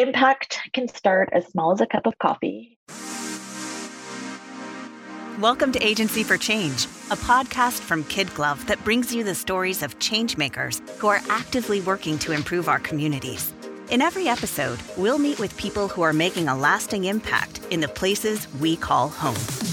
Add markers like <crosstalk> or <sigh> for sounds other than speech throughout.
Impact can start as small as a cup of coffee. Welcome to Agency for Change, a podcast from Kid Glove that brings you the stories of changemakers who are actively working to improve our communities. In every episode, we'll meet with people who are making a lasting impact in the places we call home.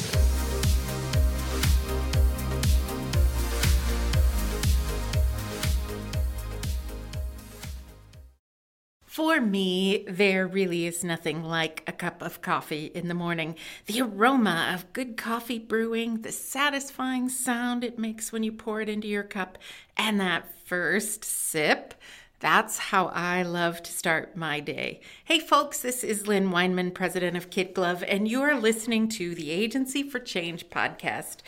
For me, there really is nothing like a cup of coffee in the morning. The aroma of good coffee brewing, the satisfying sound it makes when you pour it into your cup, and that first sip. That's how I love to start my day. Hey, folks, this is Lynn Weinman, president of Kid Glove, and you are listening to the Agency for Change podcast.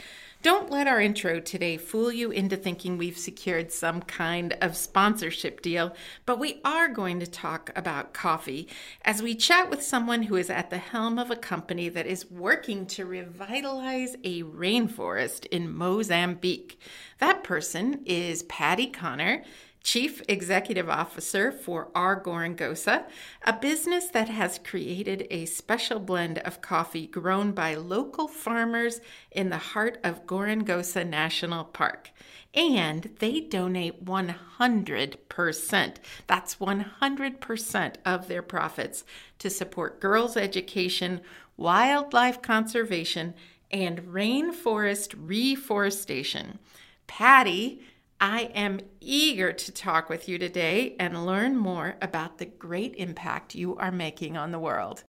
Don't let our intro today fool you into thinking we've secured some kind of sponsorship deal, but we are going to talk about coffee as we chat with someone who is at the helm of a company that is working to revitalize a rainforest in Mozambique. That person is Patty Connor. Chief Executive Officer for Our Gorongosa, a business that has created a special blend of coffee grown by local farmers in the heart of Gorongosa National Park. And they donate 100%, that's 100% of their profits to support girls' education, wildlife conservation, and rainforest reforestation. Patty I am eager to talk with you today and learn more about the great impact you are making on the world.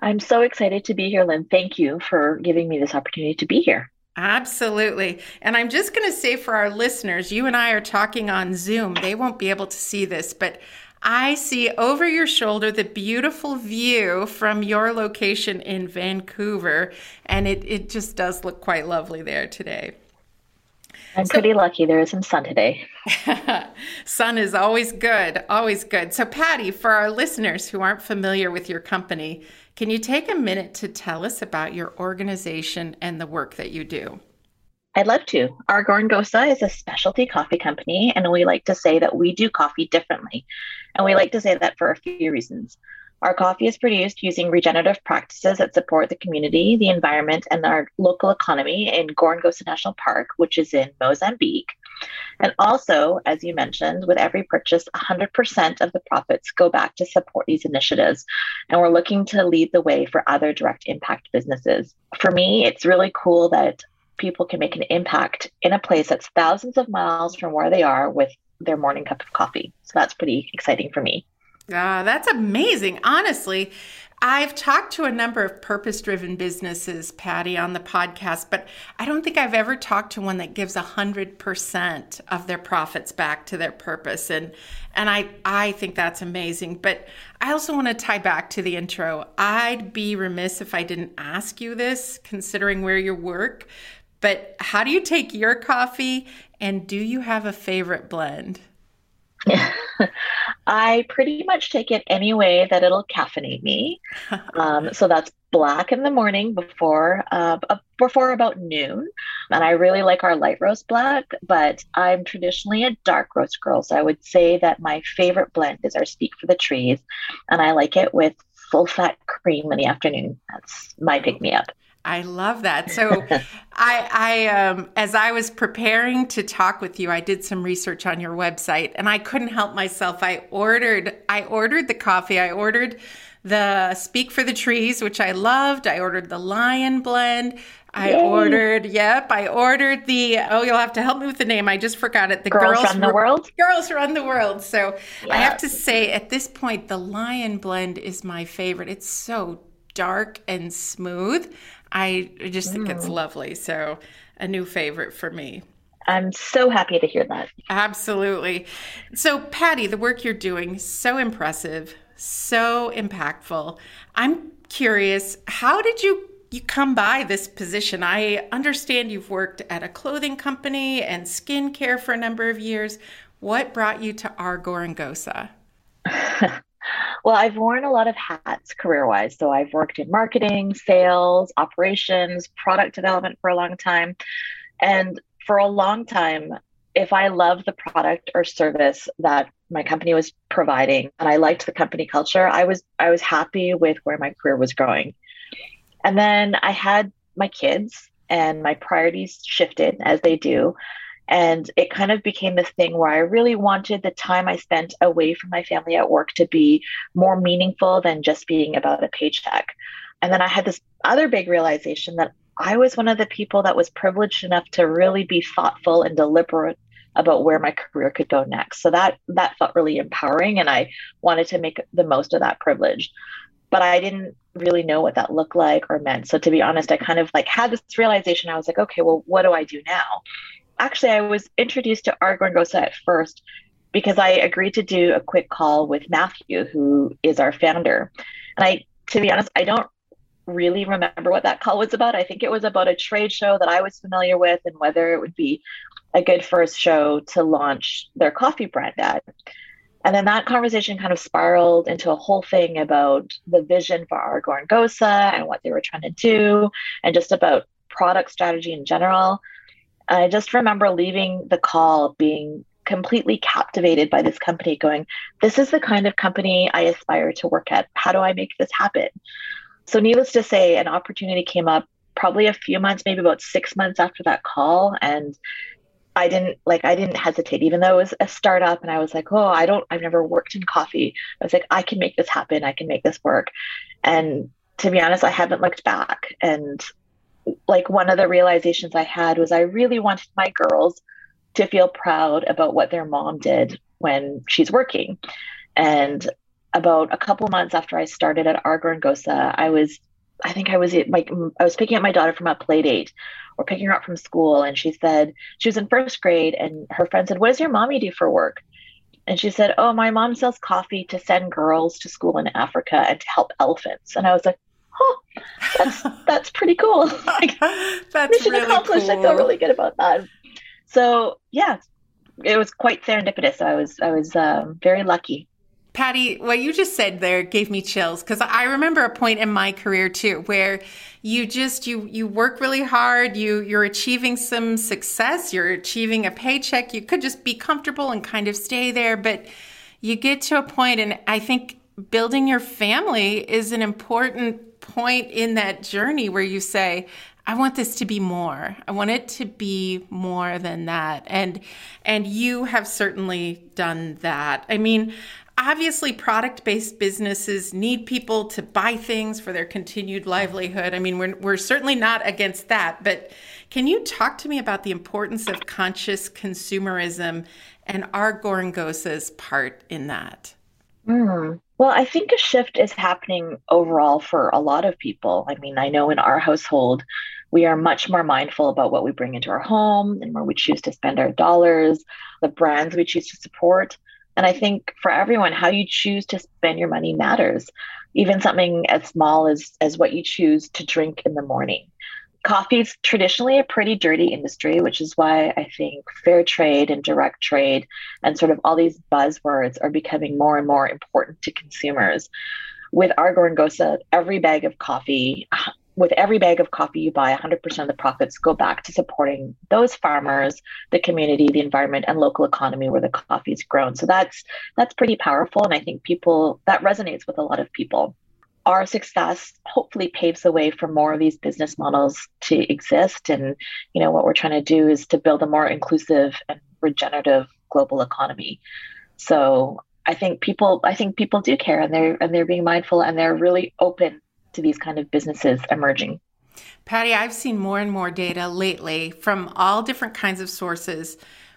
I'm so excited to be here, Lynn. Thank you for giving me this opportunity to be here. Absolutely. And I'm just going to say for our listeners, you and I are talking on Zoom. They won't be able to see this, but I see over your shoulder the beautiful view from your location in Vancouver. And it, it just does look quite lovely there today. I'm so, pretty lucky. There is some sun today. <laughs> sun is always good, always good. So, Patty, for our listeners who aren't familiar with your company, can you take a minute to tell us about your organization and the work that you do? I'd love to. Our Gorongosa is a specialty coffee company, and we like to say that we do coffee differently. And we like to say that for a few reasons. Our coffee is produced using regenerative practices that support the community, the environment, and our local economy in Gorongosa National Park, which is in Mozambique. And also, as you mentioned, with every purchase, 100% of the profits go back to support these initiatives. And we're looking to lead the way for other direct impact businesses. For me, it's really cool that people can make an impact in a place that's thousands of miles from where they are with their morning cup of coffee. So that's pretty exciting for me. Ah, that's amazing. Honestly, I've talked to a number of purpose driven businesses, Patty, on the podcast, but I don't think I've ever talked to one that gives 100% of their profits back to their purpose. And, and I, I think that's amazing. But I also want to tie back to the intro. I'd be remiss if I didn't ask you this, considering where you work. But how do you take your coffee? And do you have a favorite blend? <laughs> I pretty much take it any way that it'll caffeinate me. <laughs> Um, so that's black in the morning before uh, before about noon, and I really like our light roast black. But I'm traditionally a dark roast girl, so I would say that my favorite blend is our Speak for the Trees, and I like it with full fat cream in the afternoon. That's my pick me up. I love that. So, I, I, um, as I was preparing to talk with you, I did some research on your website, and I couldn't help myself. I ordered, I ordered the coffee. I ordered the Speak for the Trees, which I loved. I ordered the Lion Blend. I Yay. ordered, yep, I ordered the, oh, you'll have to help me with the name. I just forgot it. The Girls, Girls Run the World? Girls Run the World. So yeah. I have to say, at this point, the Lion Blend is my favorite. It's so dark and smooth. I just think mm. it's lovely. So, a new favorite for me. I'm so happy to hear that. Absolutely. So, Patty, the work you're doing so impressive, so impactful. I'm curious, how did you you come by this position? I understand you've worked at a clothing company and skincare for a number of years. What brought you to Our Gorongosa? <laughs> Well, I've worn a lot of hats career wise. So I've worked in marketing, sales, operations, product development for a long time. And for a long time, if I love the product or service that my company was providing and I liked the company culture, I was I was happy with where my career was going. And then I had my kids and my priorities shifted as they do. And it kind of became this thing where I really wanted the time I spent away from my family at work to be more meaningful than just being about a paycheck. And then I had this other big realization that I was one of the people that was privileged enough to really be thoughtful and deliberate about where my career could go next. So that that felt really empowering and I wanted to make the most of that privilege. But I didn't really know what that looked like or meant. So to be honest, I kind of like had this realization. I was like, okay, well, what do I do now? Actually, I was introduced to Gorongosa at first because I agreed to do a quick call with Matthew, who is our founder. And I, to be honest, I don't really remember what that call was about. I think it was about a trade show that I was familiar with and whether it would be a good first show to launch their coffee brand at. And then that conversation kind of spiraled into a whole thing about the vision for Our Gorongosa and what they were trying to do, and just about product strategy in general. I just remember leaving the call being completely captivated by this company, going, This is the kind of company I aspire to work at. How do I make this happen? So, needless to say, an opportunity came up probably a few months, maybe about six months after that call. And I didn't like, I didn't hesitate, even though it was a startup. And I was like, oh, I don't, I've never worked in coffee. I was like, I can make this happen. I can make this work. And to be honest, I haven't looked back. And like, one of the realizations I had was I really wanted my girls to feel proud about what their mom did when she's working. And about a couple months after I started at Our Gorongosa, I was, I think I was like, I was picking up my daughter from a play date or picking her up from school. And she said, she was in first grade and her friend said, what does your mommy do for work? And she said, oh, my mom sells coffee to send girls to school in Africa and to help elephants. And I was like, oh, that's, that's pretty cool. <laughs> <laughs> like, that's mission really accomplished. cool. I feel really good about that. So yeah, it was quite serendipitous. I was, I was um, very lucky Patty, what you just said there gave me chills because I remember a point in my career too where you just you you work really hard, you you're achieving some success, you're achieving a paycheck, you could just be comfortable and kind of stay there, but you get to a point and I think building your family is an important point in that journey where you say, I want this to be more. I want it to be more than that. And and you have certainly done that. I mean, obviously product based businesses need people to buy things for their continued livelihood. I mean, we're, we're certainly not against that, but can you talk to me about the importance of conscious consumerism and Our Gorongosa's part in that? Mm. Well, I think a shift is happening overall for a lot of people. I mean, I know in our household, we are much more mindful about what we bring into our home and where we choose to spend our dollars, the brands we choose to support. And I think for everyone, how you choose to spend your money matters. Even something as small as, as what you choose to drink in the morning. Coffee is traditionally a pretty dirty industry, which is why I think fair trade and direct trade and sort of all these buzzwords are becoming more and more important to consumers. With Our Gorongosa, every bag of coffee <sighs> with every bag of coffee you buy, 100% of the profits go back to supporting those farmers, the community, the environment, and local economy where the coffee is grown. So that's that's pretty powerful, and I think people that resonates with a lot of people. Our success hopefully paves the way for more of these business models to exist, and mm-hmm. you know what we're trying to do is to build a more inclusive and regenerative global economy. So I think people I think people do care, and they're and they're being mindful, and they're really open to these kind of businesses emerging. Patty, I've seen more and more data lately from all different kinds of sources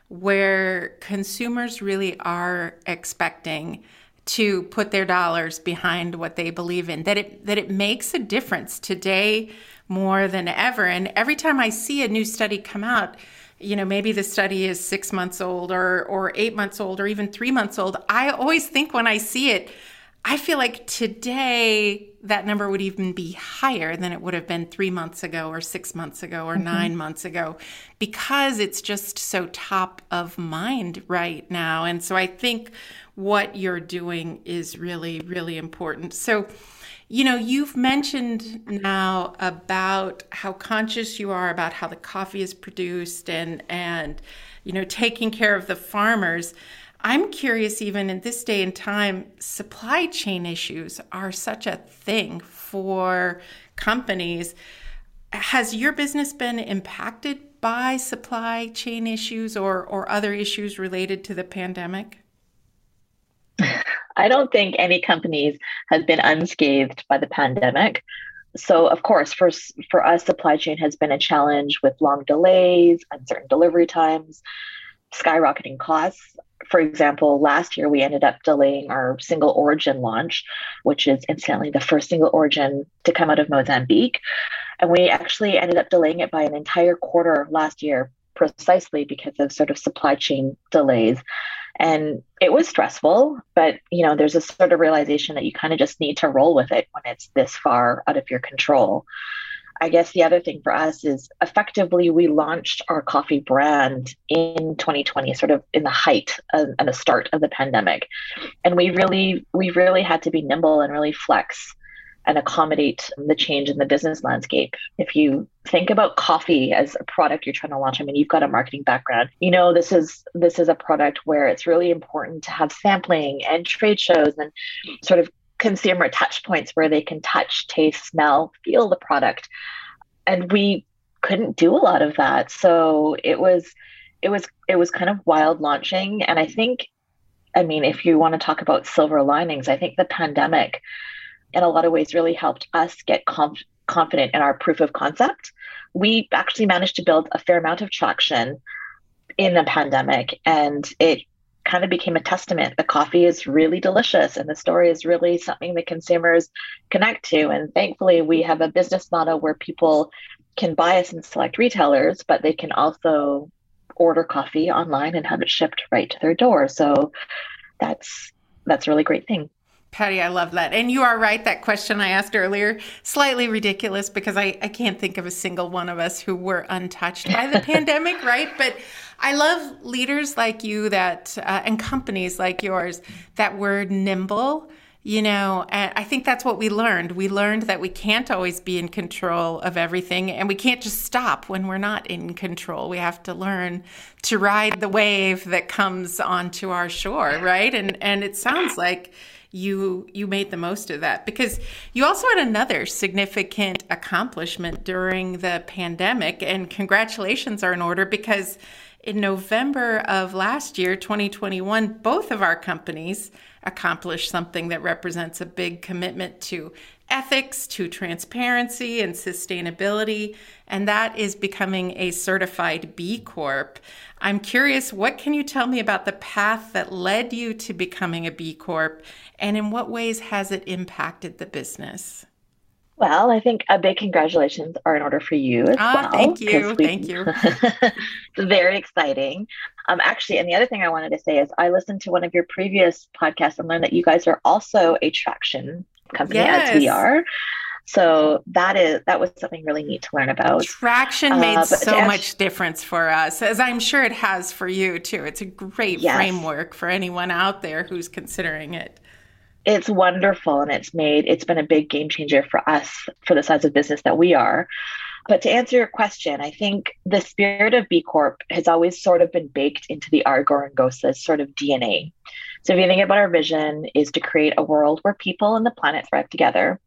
where consumers really are expecting to put their dollars behind what they believe in that it that it makes a difference today more than ever. And every time i see a new study come out you know maybe the study is 6 months old or or 8 months old or even 3 months old i always think when i see it I feel like today that number would even be higher than it would have been three months ago, or six months ago, or mm-hmm. nine months ago, because it's just so top of mind right now. And so I think what you're doing is really, really important. So, you know, you've mentioned now about how conscious you are about how the coffee is produced and, and, you know, taking care of the farmers. I'm curious, even in this day and time, supply chain issues are such a thing for companies. Has your business been impacted by supply chain issues or, or other issues related to the pandemic? I don't think any companies have been unscathed by the pandemic. So, of course, for, for us, supply chain has been a challenge with long delays, uncertain delivery times, skyrocketing costs. For example, last year we ended up delaying our single origin launch, which is incidentally the first single origin to come out of Mozambique. And we actually ended up delaying it by an entire quarter last year, precisely because of sort of supply chain delays. And it was stressful, but you know, there's a sort of realization that you kind of just need to roll with it when it's this far out of your control. I guess the other thing for us is effectively we launched our coffee brand in 2020, sort of in the height of, and the start of the pandemic, and we really we really had to be nimble and really flex and accommodate the change in the business landscape. If you think about coffee as a product you're trying to launch, I mean, you've got a marketing background. You know, this is this is a product where it's really important to have sampling and trade shows and sort of consumer touch points where they can touch, taste, smell, feel the product. And we couldn't do a lot of that. So it was it was it was kind of wild launching. And I think, I mean, if you want to talk about silver linings, I think the pandemic in a lot of ways really helped us get conf- confident in our proof of concept. We actually managed to build a fair amount of traction in the pandemic and it kind of became a testament. The coffee is really delicious and the story is really something that consumers connect to. And thankfully, we have a business model where people can buy us in select retailers, but they can also order coffee online and have it shipped right to their door. So that's that's a really great thing. Patty, I love that. And you are right. That question I asked earlier, slightly ridiculous because I, I can't think of a single one of us who were untouched by the <laughs> pandemic, right? But I love leaders like you that, uh, and companies like yours that were nimble. You know, and I think that's what we learned. We learned that we can't always be in control of everything and we can't just stop when we're not in control. We have to learn to ride the wave that comes onto our shore, right? And and it sounds like you you made the most of that. Because you also had another significant accomplishment during the pandemic and congratulations are in order because in November of last year 2021 both of our companies accomplished something that represents a big commitment to ethics, to transparency and sustainability, and that is becoming a certified B Corp. I'm curious, what can you tell me about the path that led you to becoming a B Corp, and in what ways has it impacted the business? Well, I think a big congratulations are in order for you as ah, well. Thank you. We, thank you. <laughs> it's very exciting. Um, actually, and the other thing I wanted to say is I listened to one of your previous podcasts and learned that you guys are also a traction company yes. as we are. So that is that was something really neat to learn about. Traction made uh, so much difference for us, as I'm sure it has for you too. It's a great yes. framework for anyone out there who's considering it. It's wonderful, and it's made it's been a big game changer for us for the size of business that we are. But to answer your question, I think the spirit of B Corp has always sort of been baked into the Our Gorongosa sort of DNA. So if you think about our vision is to create a world where people and the planet thrive together.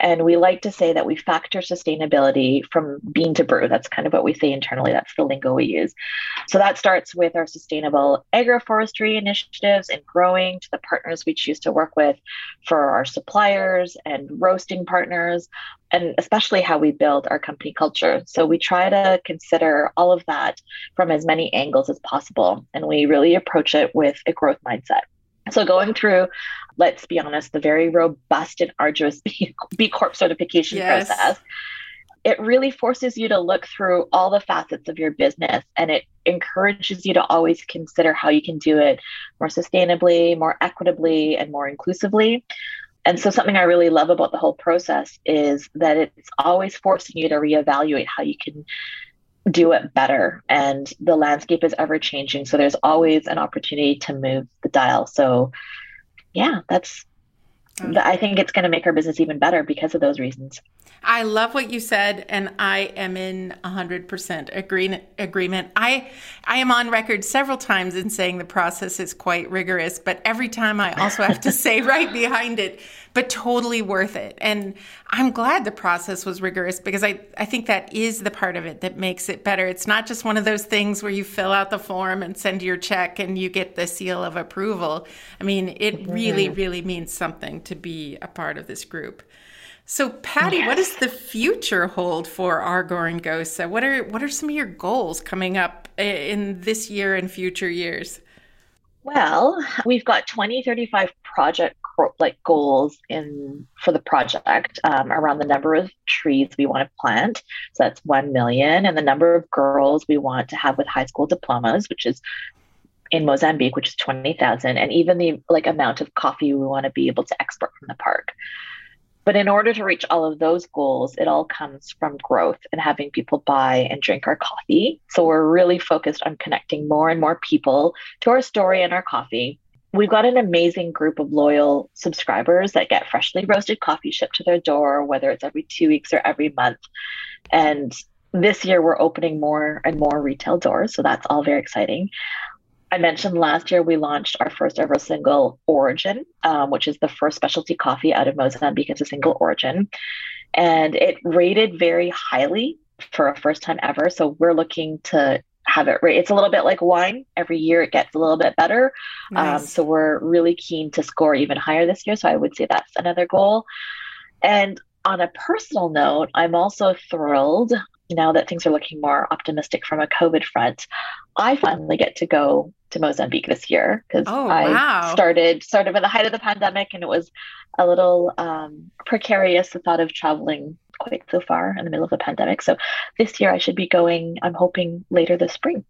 And we like to say that we factor sustainability from bean to brew. That's kind of what we say internally. That's the lingo we use. So that starts with our sustainable agroforestry initiatives and growing to the partners we choose to work with for our suppliers and roasting partners, and especially how we build our company culture. So we try to consider all of that from as many angles as possible. And we really approach it with a growth mindset. So going through, let's be honest, the very robust and arduous <laughs> B, B Corp certification yes. process, it really forces you to look through all the facets of your business and it encourages you to always consider how you can do it more sustainably, more equitably, and more inclusively. And so, something I really love about the whole process is that it's always forcing you to reevaluate how you can do it better. And the landscape is ever changing. So, there's always an opportunity to move the dial. So, yeah, that's mm. I think it's going to make our business even better because of those reasons. I love what you said, and I am in 100% agree- agreement. I, I am on record several times in saying the process is quite rigorous, but every time I also have to <laughs> say right behind it, but totally worth it. And I'm glad the process was rigorous because I, I think that is the part of it that makes it better. It's not just one of those things where you fill out the form and send your check and you get the seal of approval. I mean, it really, really means something to be a part of this group. So, Patty, yes. what does the future hold for Our Gorongosa? What are what are some of your goals coming up eh, in this year and future years? Well, we've got 2035 project like goals in for the project um, around the number of trees we want to plant. So that's 1 million and the number of girls we want to have with high school diplomas, which is in Mozambique, which is 20,000 and even the like amount of coffee we want to be able to export from the park. But in order to reach all of those goals, it all comes from growth and having people buy and drink our coffee. So we're really focused on connecting more and more people to our story and our coffee. We've got an amazing group of loyal subscribers that get freshly roasted coffee shipped to their door, whether it's every two weeks or every month. And this year, we're opening more and more retail doors. So that's all very exciting. I mentioned last year we launched our first ever single origin, um, which is the first specialty coffee out of Mozambique as a single origin. And it rated very highly for a first time ever. So we're looking to have it right. It's a little bit like wine. Every year it gets a little bit better. Um, nice. Um, so we're really keen to score even higher this year. So I would say that's another goal. And on a personal note, I'm also thrilled now that things are looking more optimistic from a COVID front. I finally get to go to Mozambique this year because oh, I wow. started of at the height of the pandemic and it was a little um, precarious the thought of traveling quite so far in the middle of the pandemic. So this year I should be going. I'm hoping later this spring.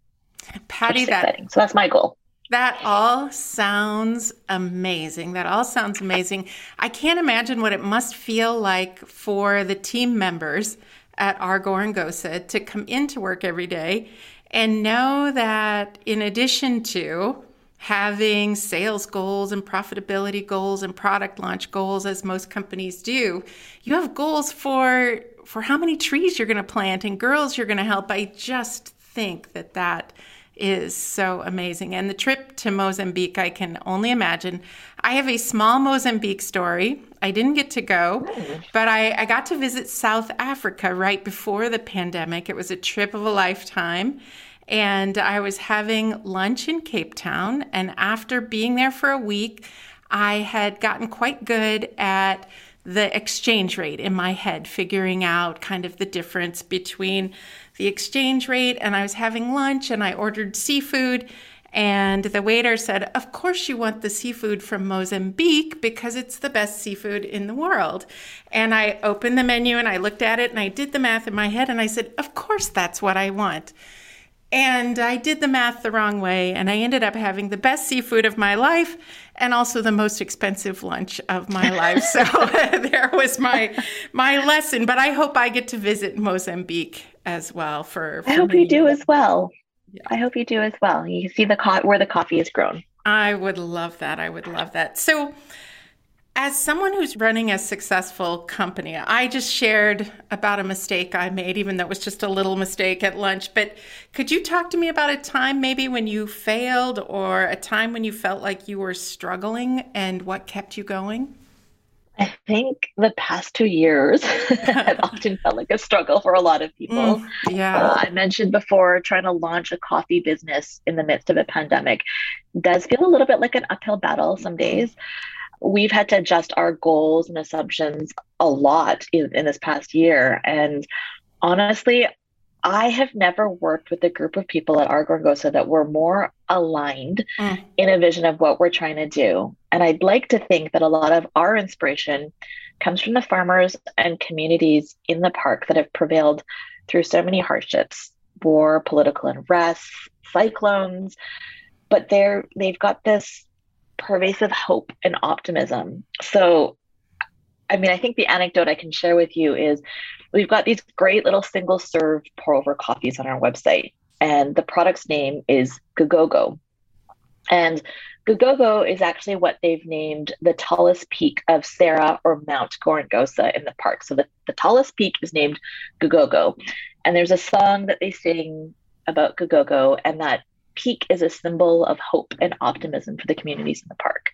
Patty, that exciting. so that's my goal. That all sounds amazing. That all sounds amazing. I can't imagine what it must feel like for the team members at Our Gorongosa to come into work every day and know that in addition to having sales goals and profitability goals and product launch goals as most companies do. You have goals for for how many trees you're going to plant and girls you're going to help. I just think that that is so amazing. And the trip to mozambique i can only imagine. I have a small mozambique story. I didn't get to go but I, I got to visit south africa right before the pandemic. It was a trip of a lifetime and I was having lunch in Cape Town. And after being there for a week, I had gotten quite good at the exchange rate in my head, figuring out kind of the difference between the exchange rate. And I was having lunch and I ordered seafood. And the waiter said, Of course, you want the seafood from Mozambique because it's the best seafood in the world. And I opened the menu and I looked at it and I did the math in my head and I said, Of course, that's what I want. And I did the math the wrong way, and I ended up having the best seafood of my life and also the most expensive lunch of my <laughs> life. So <laughs> there was my my lesson. But I hope I get to visit Mozambique as well. For, for I hope me. you do as well. Yeah. I hope you do as well. You can see the co- where the coffee is grown. I would love that. I would love that. So as someone who's running a successful company, I just shared about a mistake I made, even though it was just a little mistake at lunch. But could you talk to me about a time maybe when you failed or a time when you felt like you were struggling and what kept you going? I think the past two years <laughs> have <laughs> often felt like a struggle for a lot of people. Mm, yeah. Uh, I mentioned before trying to launch a coffee business in the midst of a pandemic does feel a little bit like an uphill battle some days we've had to adjust our goals and assumptions a lot in, in this past year. And honestly, I have never worked with a group of people at Our Gorongosa that were more aligned mm. in a vision of what we're trying to do. And I'd like to think that a lot of our inspiration comes from the farmers and communities in the park that have prevailed through so many hardships war, political unrest, cyclones. But they're they've got this pervasive hope and optimism. So, I mean, I think the anecdote I can share with you is we've got these great little single serve pour over coffees on our website, and the product's name is Gogogo. And Gogogo is actually what they've named the tallest peak of Serra or Mount Gorongosa in the park. So the, the tallest peak is named Gogogo. And there's a song that they sing about Gogogo, and that peak is a symbol of hope and optimism for the communities in the park.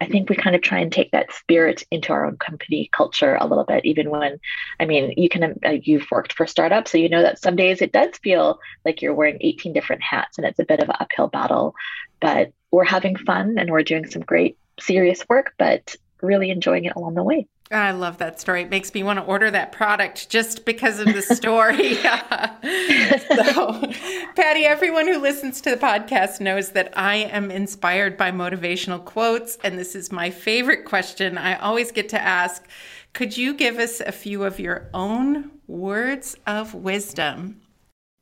I think we kind of try and take that spirit into our own company culture a little bit, even when, I mean, you can, uh, you've worked for startups, so you know that some days it does feel like you're wearing 18 different hats and it's a bit of an uphill battle. But we're having fun and we're doing some great, serious work, but really enjoying it along the way. I love that story. It makes me want to order that product just because of the story. <laughs> <laughs> so, Patty, everyone who listens to the podcast knows that I am inspired by motivational quotes, and this is my favorite question I always get to ask. Could you give us a few of your own words of wisdom?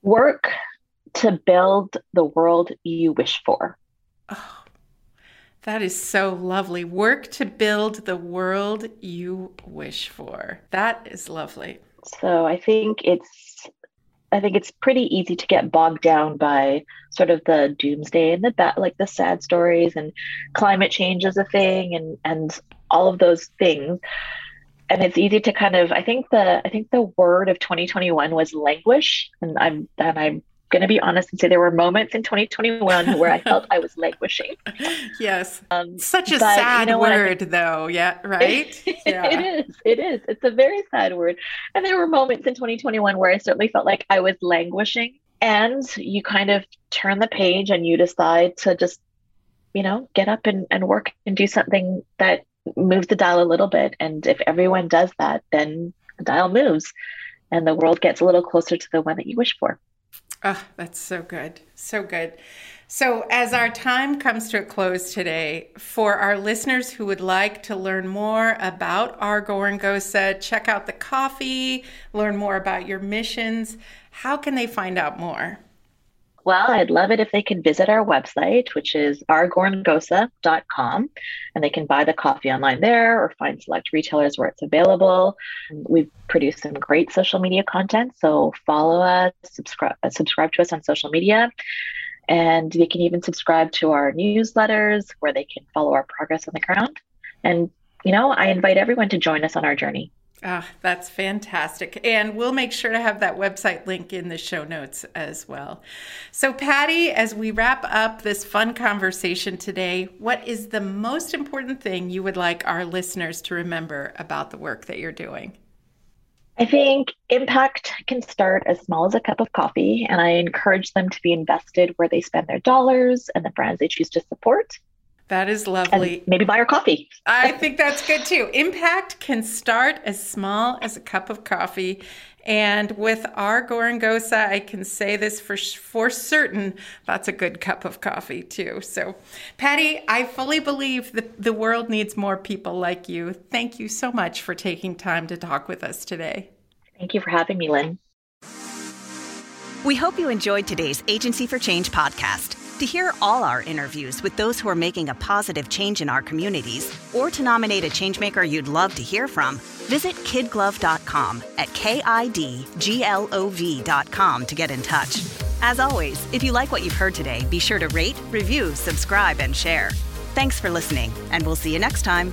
Work to build the world you wish for. Oh, that is so lovely. Work to build the world you wish for. That is lovely. So I think it's I think it's pretty easy to get bogged down by sort of the doomsday and the ba- like the sad stories and climate change is a thing and and all of those things. And it's easy to kind of I think the I think the word of 2021 was languish and I'm and I'm going to be honest and say there were moments in 2021 <laughs> where I felt I was languishing. Yes. Um, Such a sad you know word, though. Yeah, right? <laughs> yeah. it is. It is. It's a very sad word. And there were moments in 2021 where I certainly felt like I was languishing. And you kind of turn the page and you decide to just, you know, get up and, and work and do something that moves the dial a little bit. And if everyone does that, then the dial moves and the world gets a little closer to the one that you wish for. Oh, that's so good. So good. So, as our time comes to a close today, for our listeners who would like to learn more about our Gorongosa, check out the coffee, learn more about your missions, how can they find out more? Well, I'd love it if they could visit our website, which is ourgorongosa.com, and they can buy the coffee online there or find select retailers where it's available. We've produced some great social media content, so follow us, subscribe, uh, subscribe to us on social media. And they can even subscribe to our newsletters where they can follow our progress on the ground. And, you know, I invite everyone to join us on our journey. Ah, that's fantastic. And we'll make sure to have that website link in the show notes as well. So, Patty, as we wrap up this fun conversation today, what is the most important thing you would like our listeners to remember about the work that you're doing? I think impact can start as small as a cup of coffee, and I encourage them to be invested where they spend their dollars and the brands they choose to support. That is lovely. And maybe buy her coffee. I think that's good too. Impact can start as small as a cup of coffee. And with our Gorongosa, I can say this for for certain. That's a good cup of coffee too. So, Patty, I fully believe that the world needs more people like you. Thank you so much for taking time to talk with us today. Thank you for having me, Lynn. We hope you enjoyed today's Agency for Change podcast. To hear all our interviews with those who are making a positive change in our communities, or to nominate a changemaker you'd love to hear from, visit kidglove.com at K-I-D-G-L-O-V.com to get in touch. As always, if you like what you've heard today, be sure to rate, review, subscribe, and share. Thanks for listening, and we'll see you next time.